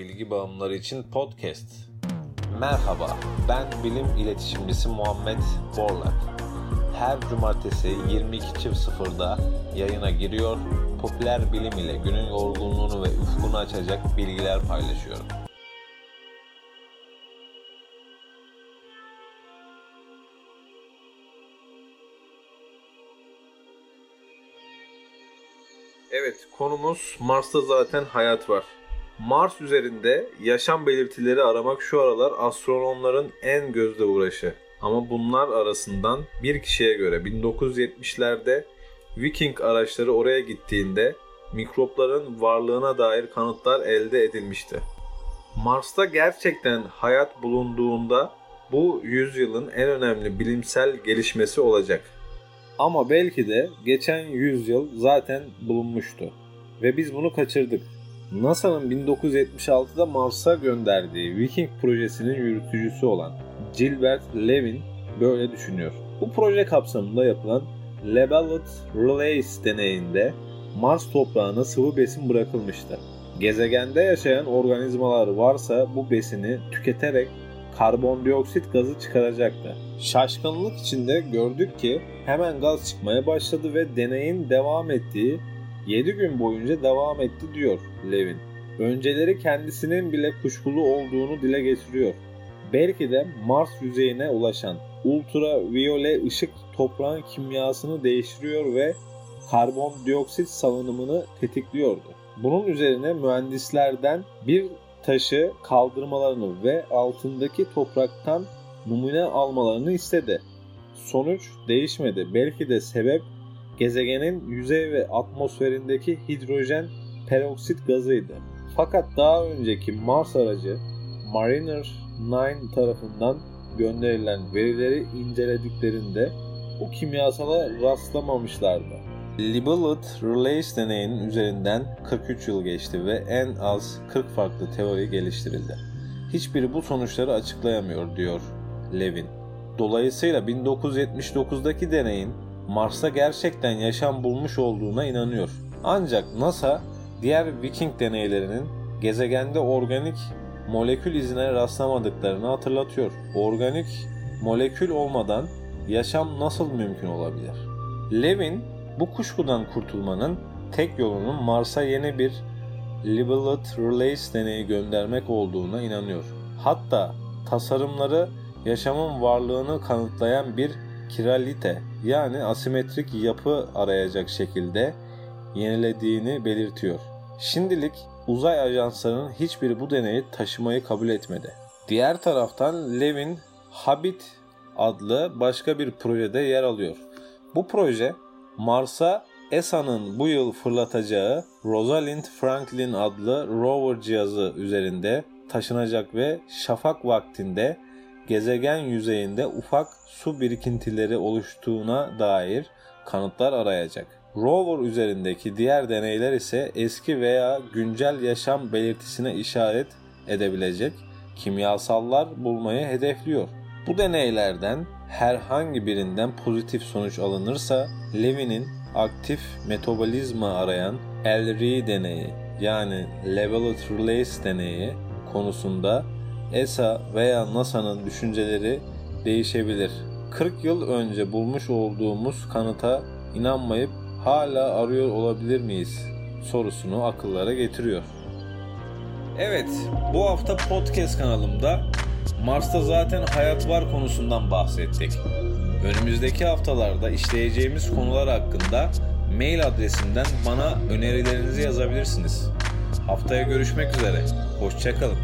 bilgi bağımlıları için podcast. Merhaba, ben bilim iletişimcisi Muhammed Borlak. Her cumartesi 22.00'da yayına giriyor, popüler bilim ile günün yorgunluğunu ve ufkunu açacak bilgiler paylaşıyorum. Evet, konumuz Mars'ta zaten hayat var. Mars üzerinde yaşam belirtileri aramak şu aralar astronomların en gözde uğraşı. Ama bunlar arasından bir kişiye göre 1970'lerde Viking araçları oraya gittiğinde mikropların varlığına dair kanıtlar elde edilmişti. Mars'ta gerçekten hayat bulunduğunda bu yüzyılın en önemli bilimsel gelişmesi olacak. Ama belki de geçen yüzyıl zaten bulunmuştu ve biz bunu kaçırdık. NASA'nın 1976'da Mars'a gönderdiği Viking projesinin yürütücüsü olan Gilbert Levin böyle düşünüyor. Bu proje kapsamında yapılan Labellet Relays deneyinde Mars toprağına sıvı besin bırakılmıştı. Gezegende yaşayan organizmalar varsa bu besini tüketerek karbondioksit gazı çıkaracaktı. Şaşkınlık içinde gördük ki hemen gaz çıkmaya başladı ve deneyin devam ettiği 7 gün boyunca devam etti diyor Levin. Önceleri kendisinin bile kuşkulu olduğunu dile getiriyor. Belki de Mars yüzeyine ulaşan ultraviyole ışık toprağın kimyasını değiştiriyor ve karbondioksit salınımını tetikliyordu. Bunun üzerine mühendislerden bir taşı kaldırmalarını ve altındaki topraktan numune almalarını istedi. Sonuç değişmedi. Belki de sebep gezegenin yüzey ve atmosferindeki hidrojen peroksit gazıydı. Fakat daha önceki Mars aracı Mariner 9 tarafından gönderilen verileri incelediklerinde bu kimyasala rastlamamışlardı. Libelot Relays deneyinin üzerinden 43 yıl geçti ve en az 40 farklı teori geliştirildi. Hiçbiri bu sonuçları açıklayamıyor diyor Levin. Dolayısıyla 1979'daki deneyin Mars'ta gerçekten yaşam bulmuş olduğuna inanıyor. Ancak NASA diğer Viking deneylerinin gezegende organik molekül izine rastlamadıklarını hatırlatıyor. Organik molekül olmadan yaşam nasıl mümkün olabilir? Levin bu kuşkudan kurtulmanın tek yolunun Mars'a yeni bir Libelot Relays deneyi göndermek olduğuna inanıyor. Hatta tasarımları yaşamın varlığını kanıtlayan bir kiralite yani asimetrik yapı arayacak şekilde yenilediğini belirtiyor. Şimdilik uzay ajanslarının hiçbiri bu deneyi taşımayı kabul etmedi. Diğer taraftan Levin Habit adlı başka bir projede yer alıyor. Bu proje Mars'a ESA'nın bu yıl fırlatacağı Rosalind Franklin adlı rover cihazı üzerinde taşınacak ve şafak vaktinde gezegen yüzeyinde ufak su birikintileri oluştuğuna dair kanıtlar arayacak. Rover üzerindeki diğer deneyler ise eski veya güncel yaşam belirtisine işaret edebilecek kimyasallar bulmayı hedefliyor. Bu deneylerden herhangi birinden pozitif sonuç alınırsa Levin'in aktif metabolizma arayan LRI deneyi yani Levelet Relays deneyi konusunda ESA veya NASA'nın düşünceleri değişebilir. 40 yıl önce bulmuş olduğumuz kanıta inanmayıp hala arıyor olabilir miyiz sorusunu akıllara getiriyor. Evet, bu hafta podcast kanalımda Mars'ta zaten hayat var konusundan bahsettik. Önümüzdeki haftalarda işleyeceğimiz konular hakkında mail adresimden bana önerilerinizi yazabilirsiniz. Haftaya görüşmek üzere. Hoşçakalın.